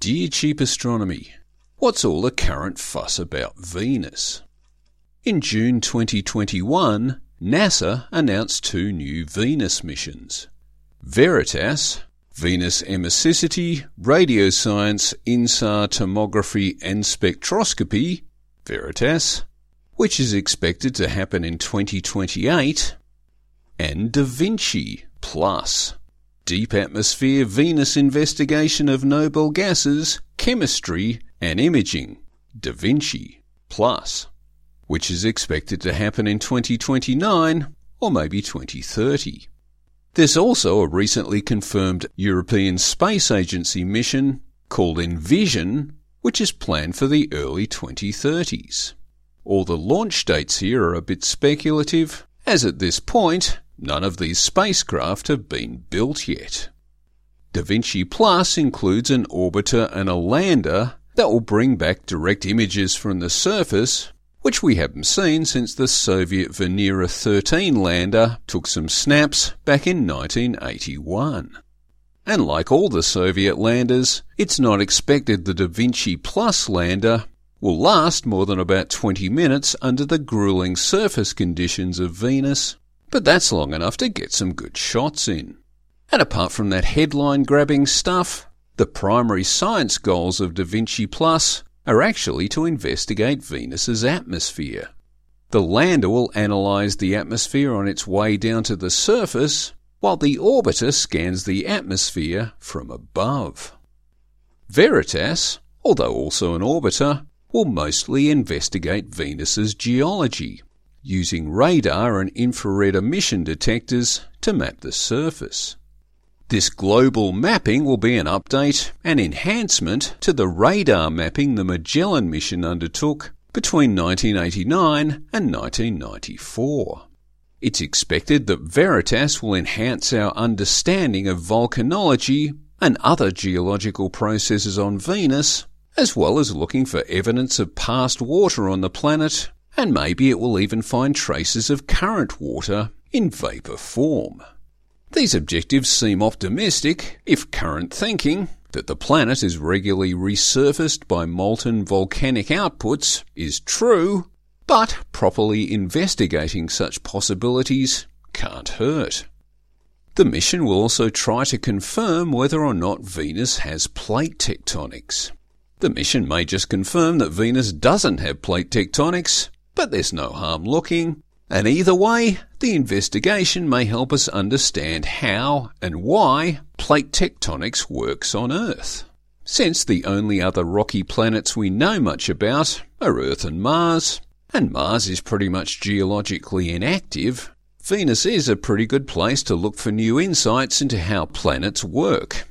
Dear Cheap Astronomy, what's all the current fuss about Venus? In June 2021, NASA announced two new Venus missions. Veritas, Venus Emissivity, Radioscience, INSAR Topography and Spectroscopy, Veritas, which is expected to happen in 2028, and Da Vinci Plus, Deep Atmosphere Venus Investigation of Noble Gases, Chemistry and Imaging, Da Vinci Plus, which is expected to happen in 2029 or maybe 2030. There's also a recently confirmed European Space Agency mission called Envision, which is planned for the early 2030s. All the launch dates here are a bit speculative, as at this point, none of these spacecraft have been built yet. Da Vinci Plus includes an orbiter and a lander that will bring back direct images from the surface, which we haven't seen since the Soviet Venera 13 lander took some snaps back in 1981. And like all the Soviet landers, it's not expected the Da Vinci Plus lander will last more than about 20 minutes under the grueling surface conditions of Venus, but that's long enough to get some good shots in. And apart from that headline grabbing stuff, the primary science goals of Da Vinci Plus are actually to investigate Venus's atmosphere. The lander will analyze the atmosphere on its way down to the surface, while the orbiter scans the atmosphere from above. Veritas, although also an orbiter, will mostly investigate Venus's geology, using radar and infrared emission detectors to map the surface. This global mapping will be an update and enhancement to the radar mapping the Magellan mission undertook between 1989 and 1994. It's expected that Veritas will enhance our understanding of volcanology and other geological processes on Venus as well as looking for evidence of past water on the planet, and maybe it will even find traces of current water in vapour form. These objectives seem optimistic if current thinking that the planet is regularly resurfaced by molten volcanic outputs is true, but properly investigating such possibilities can't hurt. The mission will also try to confirm whether or not Venus has plate tectonics. The mission may just confirm that Venus doesn't have plate tectonics, but there's no harm looking. And either way, the investigation may help us understand how and why plate tectonics works on Earth. Since the only other rocky planets we know much about are Earth and Mars, and Mars is pretty much geologically inactive, Venus is a pretty good place to look for new insights into how planets work.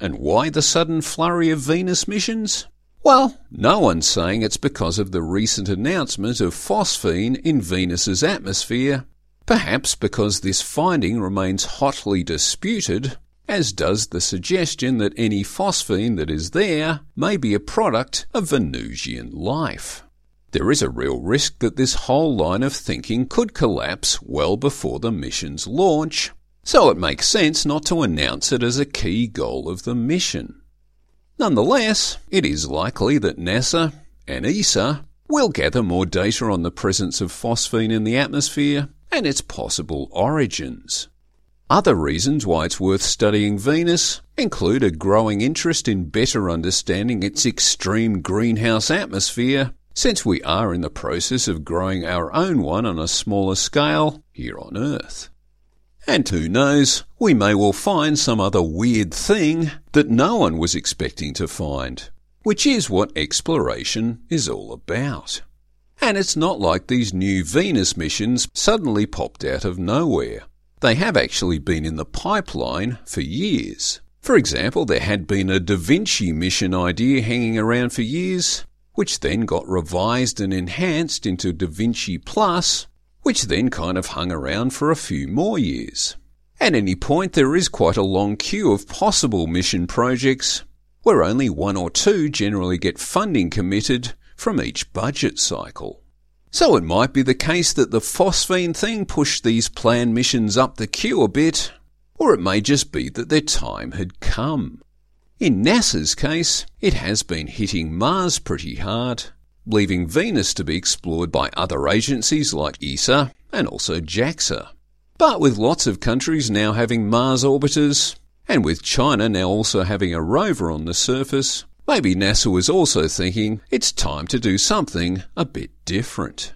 And why the sudden flurry of Venus missions? Well, no one's saying it's because of the recent announcement of phosphine in Venus's atmosphere, perhaps because this finding remains hotly disputed, as does the suggestion that any phosphine that is there may be a product of Venusian life. There is a real risk that this whole line of thinking could collapse well before the mission's launch, so it makes sense not to announce it as a key goal of the mission. Nonetheless, it is likely that NASA and ESA will gather more data on the presence of phosphine in the atmosphere and its possible origins. Other reasons why it's worth studying Venus include a growing interest in better understanding its extreme greenhouse atmosphere, since we are in the process of growing our own one on a smaller scale here on Earth. And who knows, we may well find some other weird thing that no one was expecting to find, which is what exploration is all about. And it's not like these new Venus missions suddenly popped out of nowhere. They have actually been in the pipeline for years. For example, there had been a Da Vinci mission idea hanging around for years, which then got revised and enhanced into Da Vinci Plus, which then kind of hung around for a few more years. At any point, there is quite a long queue of possible mission projects, where only one or two generally get funding committed from each budget cycle. So it might be the case that the phosphine thing pushed these planned missions up the queue a bit, or it may just be that their time had come. In NASA's case, it has been hitting Mars pretty hard, leaving Venus to be explored by other agencies like ESA and also JAXA. But with lots of countries now having Mars orbiters, and with China now also having a rover on the surface, maybe NASA was also thinking it's time to do something a bit different.